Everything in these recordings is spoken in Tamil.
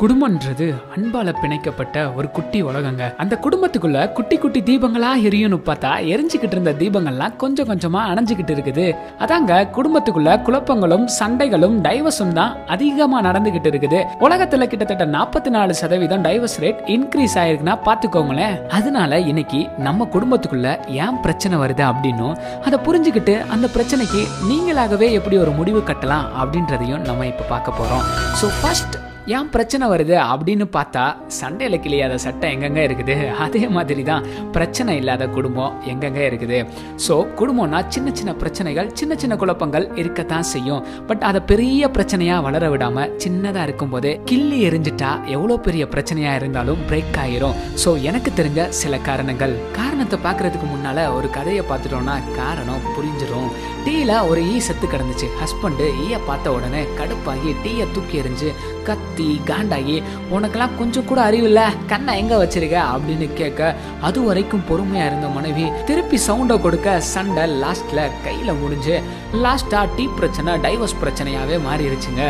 குடும்பன்றது அன்பால பிணைக்கப்பட்ட ஒரு குட்டி உலகங்க. அந்த குடும்பத்துக்குள்ள குட்டி குட்டி தீபங்களா எரியும்னு பார்த்தா எரிஞ்சுக்கிட்டு இருந்த தீபங்கள்லாம் கொஞ்சம் கொஞ்சமா அணைஞ்சுக்கிட்டு இருக்குது. அதாங்க குடும்பத்துக்குள்ள குழப்பங்களும் சண்டைகளும் டைவர்ஸும் தான் அதிகமா நடந்துகிட்டு இருக்குது. உலகத்துல கிட்டத்தட்ட நாற்பத்தி நாலு சதவீதம் டைவர்ஸ் ரேட் இன்க்ரீஸ் ஆயிருக்குன்னா பாத்துக்கோங்களேன் அதனால இன்னைக்கு நம்ம குடும்பத்துக்குள்ள ஏன் பிரச்சனை வருது அப்படின்னும் அதை புரிஞ்சுக்கிட்டு அந்த பிரச்சனைக்கு நீங்களாகவே எப்படி ஒரு முடிவு கட்டலாம் அப்படின்றதையும் நம்ம இப்ப பார்க்க போறோம். ஸோ ஃபர்ஸ்ட் ஏன் பிரச்சனை வருது அப்படின்னு பார்த்தா சண்டையில் கிளியாத சட்டை எங்கெங்க இருக்குது? அதே மாதிரி தான் பிரச்சனை இல்லாத குடும்பம் எங்கெங்க இருக்குது? ஸோ குடும்பம்னா சின்ன சின்ன பிரச்சனைகள் சின்ன சின்ன குழப்பங்கள் இருக்கத்தான் செய்யும். பட் அதை பெரிய பிரச்சனையாக வளர விடாமல் சின்னதாக இருக்கும்போது கிள்ளி எரிஞ்சிட்டா எவ்வளோ பெரிய பிரச்சனையாக இருந்தாலும் பிரேக் ஆகிரும் ஸோ எனக்கு தெரிஞ்ச சில காரணங்கள். காரணத்தை பார்க்குறதுக்கு முன்னால் ஒரு கதையை பார்த்துட்டோம்னா காரணம் புரிஞ்சிடும் டீயில் ஒரு ஈ செத்து கிடந்துச்சு. ஹஸ்பண்டு ஈயை பார்த்த உடனே கடுப்பாகி டீயை தூக்கி எறிஞ்சு கத் கத்தி காண்டாகி உனக்கெல்லாம் கொஞ்சம் கூட அறிவு இல்ல கண்ணை எங்க வச்சிருக்க? அப்படின்னு கேட்க அது வரைக்கும் பொறுமையா இருந்த மனைவி திருப்பி சவுண்டை கொடுக்க சண்டை லாஸ்ட்ல கையில முடிஞ்சு லாஸ்டா டீ பிரச்சனை டைவர்ஸ் பிரச்சனையாவே மாறிடுச்சுங்க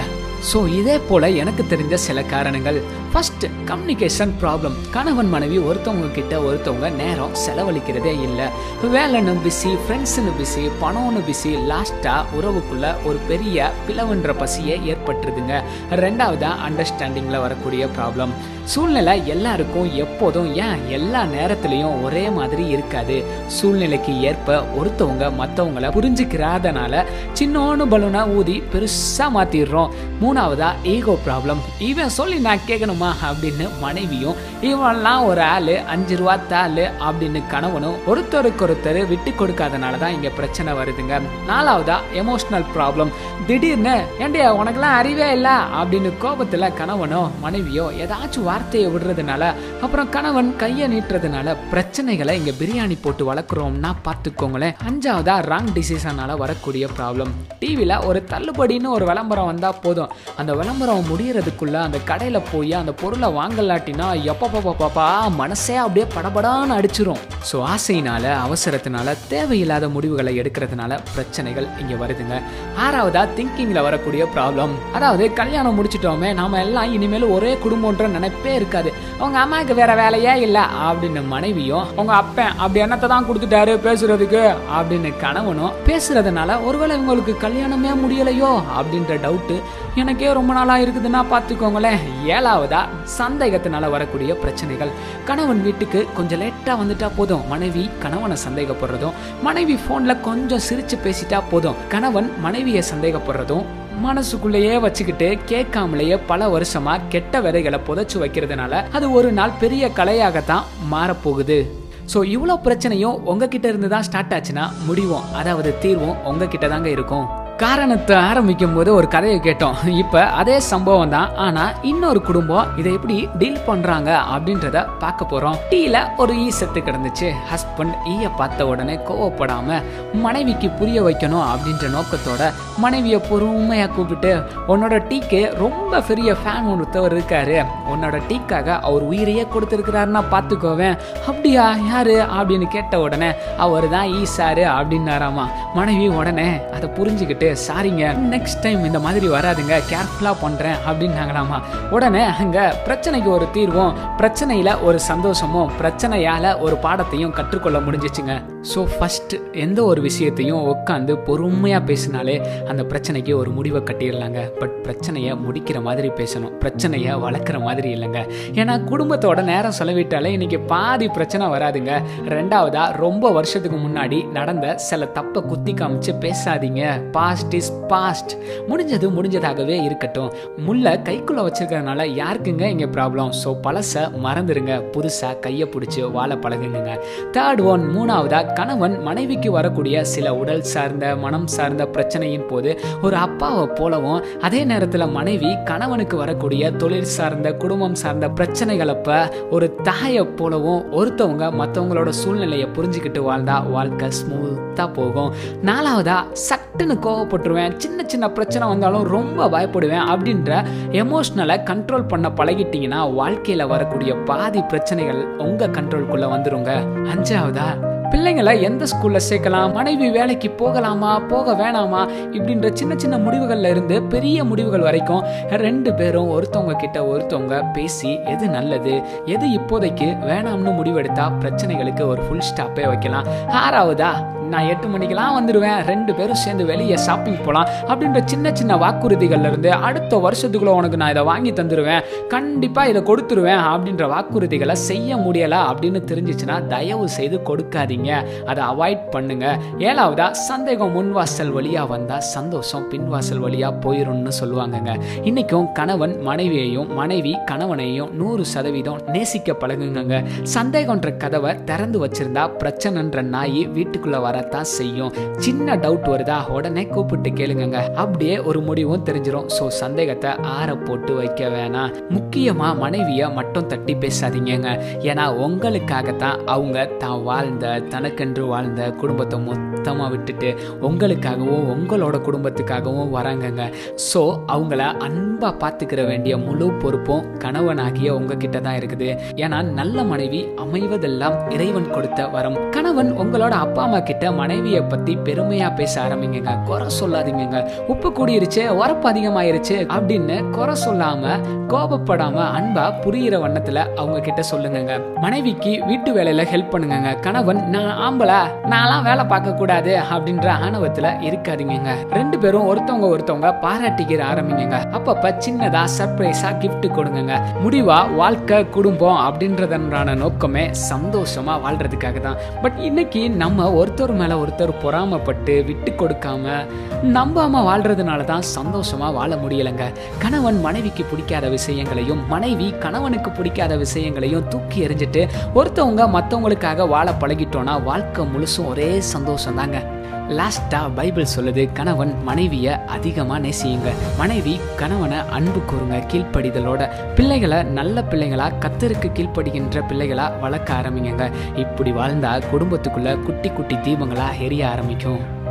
ஸோ இதே போல எனக்கு தெரிஞ்ச சில காரணங்கள். ஃபர்ஸ்ட் கம்யூனிகேஷன் ப்ராப்ளம் கணவன் மனைவி ஒருத்தவங்க கிட்ட ஒருத்தவங்க நேரம் செலவழிக்கிறதே இல்லை. வேலைன்னு பிஸி ஃப்ரெண்ட்ஸுன்னு பிஸி பணம்னு பிஸி லாஸ்ட்டாக உறவுக்குள்ள ஒரு பெரிய பிளவுன்ற பசியை ஏற்பட்டுருதுங்க. ரெண்டாவதா அண்டர்ஸ்டாண்டிங்கில் வரக்கூடிய ப்ராப்ளம் சூழ்நிலை எல்லாருக்கும் எப்போதும் ஏன் எல்லா நேரத்துலையும் ஒரே மாதிரி இருக்காது? சூழ்நிலைக்கு ஏற்ப ஒருத்தவங்க மற்றவங்கள புரிஞ்சுக்கிறாதனால சின்னோன்னு பலூனை ஊதி பெருசாக மாற்றிடுறோம் மூணாவதா ஈகோ ப்ராப்ளம் இவன் சொல்லி நான் கேட்கணுமா அப்படின்னு மனைவியும் இவன்லாம் ஒரு ஆளு அஞ்சு ரூபா தாளு அப்படின்னு கணவனும் ஒருத்தருக்கு ஒருத்தர் விட்டு கொடுக்காதனால தான் இங்க பிரச்சனை வருதுங்க. நாலாவதா எமோஷனல் ப்ராப்ளம் திடீர்னு ஏண்டியா உனக்கெல்லாம் அறிவே இல்லை? அப்படின்னு கோபத்துல கணவனோ மனைவியோ ஏதாச்சும் வார்த்தையை விடுறதுனால அப்புறம் கணவன் கையை நீட்டுறதுனால பிரச்சனைகளை இங்க பிரியாணி போட்டு வளர்க்குறோம்னா பார்த்துக்கோங்களேன். அஞ்சாவதா ராங் டிசிஷனால வரக்கூடிய ப்ராப்ளம் டிவியில் ஒரு தள்ளுபடின்னு ஒரு விளம்பரம் வந்தால் போதும். அந்த விளம்பரம் முடியறதுக்குள்ள அந்த கடையில் போய் அந்த பொருளை வாங்கலாட்டினா பாப்பா மனசே அப்படியே படபடான்னு அடிச்சிரும். ஸோ ஆசையினால அவசரத்தினால தேவையில்லாத முடிவுகளை எடுக்கிறதுனால பிரச்சனைகள் இங்கே வருதுங்க. ஆறாவதா திங்கிங்கில் வரக்கூடிய ப்ராப்ளம் அதாவது கல்யாணம் முடிச்சிட்டோமே நாம எல்லாம் இனிமேல் ஒரே குடும்பம்ன்ற நினைப்பே இருக்காது. அவங்க அம்மாவுக்கு வேற வேலையே இல்லை அப்படின்னு மனைவியும் அவங்க அப்பன் அப்படி என்னத்தை தான் கொடுத்துட்டாரு பேசுறதுக்கு அப்படின்னு கணவனும் பேசுறதுனால ஒருவேளை இவங்களுக்கு கல்யாணமே முடியலையோ? அப்படின்ற டவுட்டு எனக்கே ரொம்ப நாளாக இருக்குதுன்னா பார்த்துக்கோங்களேன். ஏழாவதா? சந்தேகத்தினால வரக்கூடிய பிரச்சனைகள். கணவன் வீட்டுக்கு கொஞ்சம் லேட்டாக வந்துட்டா போதும். மனைவி கணவனை சந்தேகப்படுறதும் மனைவி ஃபோனில் கொஞ்சம் சிரித்து பேசிட்டா போதும். கணவன் மனைவியை சந்தேகப்படுறதும் மனசுக்குள்ளேயே வச்சுக்கிட்டு கேட்காமலேயே பல வருஷமா கெட்ட விதைகளை புதைச்சு வைக்கிறதுனால அது ஒரு நாள் பெரிய கலையாகத்தான் மாறப்போகுது. ஸோ இவ்வளோ பிரச்சனையும் உங்ககிட்ட இருந்து தான் ஸ்டார்ட் ஆச்சுன்னா முடிவும். அதாவது தீர்வும் உங்ககிட்ட தாங்க இருக்கும். காரணத்தை ஆரம்பிக்கும் போது ஒரு கதையை கேட்டோம். இப்போ அதே சம்பவம் தான். ஆனால் இன்னொரு குடும்பம் இதை எப்படி டீல் பண்ணுறாங்க அப்படின்றத பார்க்க போகிறோம் டீல ஒரு ஈ செத்து கிடந்துச்சு. ஹஸ்பண்ட் ஈயை பார்த்த உடனே கோவப்படாமல் மனைவிக்கு புரிய வைக்கணும் அப்படின்ற நோக்கத்தோட மனைவியை பொறுமையாக கூப்பிட்டு உன்னோட டீக்கு ரொம்ப பெரிய ஃபேன் ஒருத்தவர் இருக்காரு. உன்னோட டீக்காக அவர் உயிரையே கொடுத்துருக்கிறாருன்னா பார்த்துக்கோவேன். அப்படியா? யாரு? அப்படின்னு கேட்ட உடனே அவர் தான் ஈ சாரு அப்படின்னாராமா. மனைவி உடனே அதை புரிஞ்சுக்கிட்டு சாரிங்க நெக்ஸ்ட் டைம் இந்த மாதிரி வராதுங்க கேர்ஃபுல்லாக பண்ணுறேன் அப்படின்னாங்களாமா. உடனே அங்கே பிரச்சனைக்கு ஒரு தீர்வும் பிரச்சனையில் ஒரு சந்தோஷமும் பிரச்சனையால் ஒரு பாடத்தையும் கற்றுக்கொள்ள முடிஞ்சிச்சுங்க. ஸோ ஃபஸ்ட்டு எந்த ஒரு விஷயத்தையும் உட்காந்து பொறுமையாக பேசினாலே அந்த பிரச்சனைக்கு ஒரு முடிவை கட்டிடலாங்க. பட் பிரச்சனையை முடிக்கிற மாதிரி பேசணும். பிரச்சனையை வளர்க்குற மாதிரி இல்லைங்க. ஏன்னா குடும்பத்தோட நேரம் செலவிட்டாலே இன்றைக்கி பாதி பிரச்சனை வராதுங்க. ரெண்டாவதாக ரொம்ப வருஷத்துக்கு முன்னாடி நடந்த சில தப்பை குத்தி காமிச்சு பேசாதீங்க. பாஸ்ட் இஸ் பாஸ்ட் முடிஞ்சது முடிஞ்சதாகவே இருக்கட்டும். முல்லை கைக்குள்ளே வச்சிருக்கிறதுனால யாருக்குங்க இங்கே ப்ராப்ளம் ஸோ பழசை மறந்துடுங்க புதுசாக கையை பிடிச்சி வாழை பழகுங்க. தேர்ட் ஒன் மூணாவதாக கணவன் மனைவிக்கு வரக்கூடிய சில உடல் சார்ந்த மனம் சார்ந்த பிரச்சனையின் போது ஒரு அப்பாவை போலவும் அதே நேரத்தில் மனைவி கணவனுக்கு வரக்கூடிய தொழில் சார்ந்த குடும்பம் சார்ந்த பிரச்சனைகளப்ப ஒரு தாயை போலவும் ஒருத்தவங்க மற்றவங்களோட சூழ்நிலையை புரிஞ்சுக்கிட்டு வாழ்ந்தா வாழ்க்கை ஸ்மூத்தாக போகும். நாலாவதா சட்டுன்னு கோவப்பட்டுருவேன் சின்ன சின்ன பிரச்சனை வந்தாலும் ரொம்ப பயப்படுவேன் அப்படின்ற எமோஷ்னலை கண்ட்ரோல் பண்ண பழகிட்டீங்கன்னா வாழ்க்கையில் வரக்கூடிய பாதி பிரச்சனைகள் உங்கள் கண்ட்ரோல்குள்ளே வந்துருங்க. அஞ்சாவதா பிள்ளைங்களை எந்த ஸ்கூல்ல சேர்க்கலாம்? மனைவி வேலைக்கு போகலாமா? போக வேணாமா? இப்படின்ற சின்ன சின்ன முடிவுகள்ல இருந்து பெரிய முடிவுகள் வரைக்கும் ரெண்டு பேரும் ஒருத்தவங்க கிட்ட ஒருத்தவங்க பேசி எது நல்லது எது இப்போதைக்கு வேணாம்னு முடிவெடுத்தா பிரச்சனைகளுக்கு ஒரு ஃபுல் ஸ்டாப்பே வைக்கலாம். ஆறாவதா? நான் எட்டு மணிக்கெல்லாம் வந்துடுவேன் ரெண்டு பேரும் சேர்ந்து வெளியே ஷாப்பிங் போகலாம் அப்படின்ற சின்ன சின்ன வாக்குறுதிகள்ல இருந்து அடுத்த வருஷத்துக்குள்ள உனக்கு நான் இதை வாங்கி தந்துடுவேன் கண்டிப்பாக இதை கொடுத்துருவேன் அப்படின்ற வாக்குறுதிகளை செய்ய முடியலை அப்படின்னு தெரிஞ்சிச்சுன்னா தயவு செய்து கொடுக்காதீங்க. அதை அவாய்ட் பண்ணுங்க. ஏழாவதா சந்தேகம் முன்வாசல் வழியாக வந்தால் சந்தோஷம் பின்வாசல் வழியாக போயிடும்னு சொல்லுவாங்கங்க. இன்றைக்கும் கணவன் மனைவியையும் மனைவி கணவனையும் நூறு சதவீதம் நேசிக்க பழகுங்க சந்தேகன்ற கதவை திறந்து வச்சிருந்தா பிரச்சனைன்ற நாய் வீட்டுக்குள்ளே வரத்தான் செய்யும். சின்ன டவுட் வருதா உடனே கூப்பிட்டு கேளுங்க அப்படியே ஒரு முடிவும் தெரிஞ்சிடும் ஸோ சந்தேகத்தை ஆற போட்டு வைக்க வேணாம். முக்கியமாக மனைவியை மட்டும் தட்டி பேசாதீங்கங்க. ஏன்னா உங்களுக்காகத்தான் அவங்க தான் வாழ்ந்த தனக்கென்று வாழ்ந்த குடும்பத்தை மொத்தமாக விட்டுட்டு உங்களுக்காகவும் உங்களோட குடும்பத்துக்காகவும் வராங்கங்க. ஸோ அவங்கள அன்பாக பார்த்துக்கிற வேண்டிய முழு பொறுப்பும் கணவனாகிய உங்ககிட்ட தான் இருக்குது. ஏன்னா நல்ல மனைவி அமைவதெல்லாம் இறைவன் கொடுத்த வரம். கணவன் உங்களோட அப்பா அம்மா கிட்ட மனைவியை பற்றி பெருமையாக பேச ஆரம்பிங்க குறை சொல்லாதீங்க உப்பு கூடிருச்சு உரப்பு அதிகமாயிருச்சு அப்படின்னு குறை சொல்லாமல் கோபப்படாமல் அன்பா புரியிற வண்ணத்தில் அவங்க கிட்ட சொல்லுங்க மனைவிக்கு வீட்டு வேலையில் ஹெல்ப் பண்ணுங்க கணவன் நான் ஆம்பளை நான்லாம் வேலை பார்க்க கூடாது அப்படின்ற ஆணவத்துல இருக்காதீங்க ரெண்டு பேரும் ஒருத்தவங்க ஒருத்தவங்க பாராட்டிக்கிற ஆரம்பிங்க அப்பப்ப சின்னதா சர்ப்ரைஸா கிஃப்ட் கொடுங்க முடிவா வாழ்க்கை குடும்பம் அப்படின்றதன்றான நோக்கமே சந்தோஷமா வாழ்றதுக்காக தான். பட் இன்னைக்கு நம்ம ஒருத்தர் மேல ஒருத்தர் பொறாமப்பட்டு விட்டு கொடுக்காம நம்பாம வாழ்றதுனால தான் சந்தோஷமா வாழ முடியலைங்க. கணவன் மனைவிக்கு பிடிக்காத விஷயங்களையும் மனைவி கணவனுக்கு பிடிக்காத விஷயங்களையும் தூக்கி எறிஞ்சிட்டு ஒருத்தவங்க மற்றவங்களுக்காக வாழ பழகிட்டோம் பழகிட்டோம்னா வாழ்க்கை முழுசும் ஒரே சந்தோஷம் தாங்க பைபிள் சொல்லுது கணவன் மனைவியை அதிகமாக நேசியுங்க. மனைவி கணவனை அன்பு கூறுங்க கீழ்ப்படிதலோட. பிள்ளைகளை நல்ல பிள்ளைகளாக கத்தருக்கு கீழ்ப்படுகின்ற பிள்ளைகளாக வளர்க்க ஆரம்பிங்க. இப்படி வாழ்ந்தால் குடும்பத்துக்குள்ளே குட்டி குட்டி தீபங்களாக எரிய ஆரம்பிக்கும்.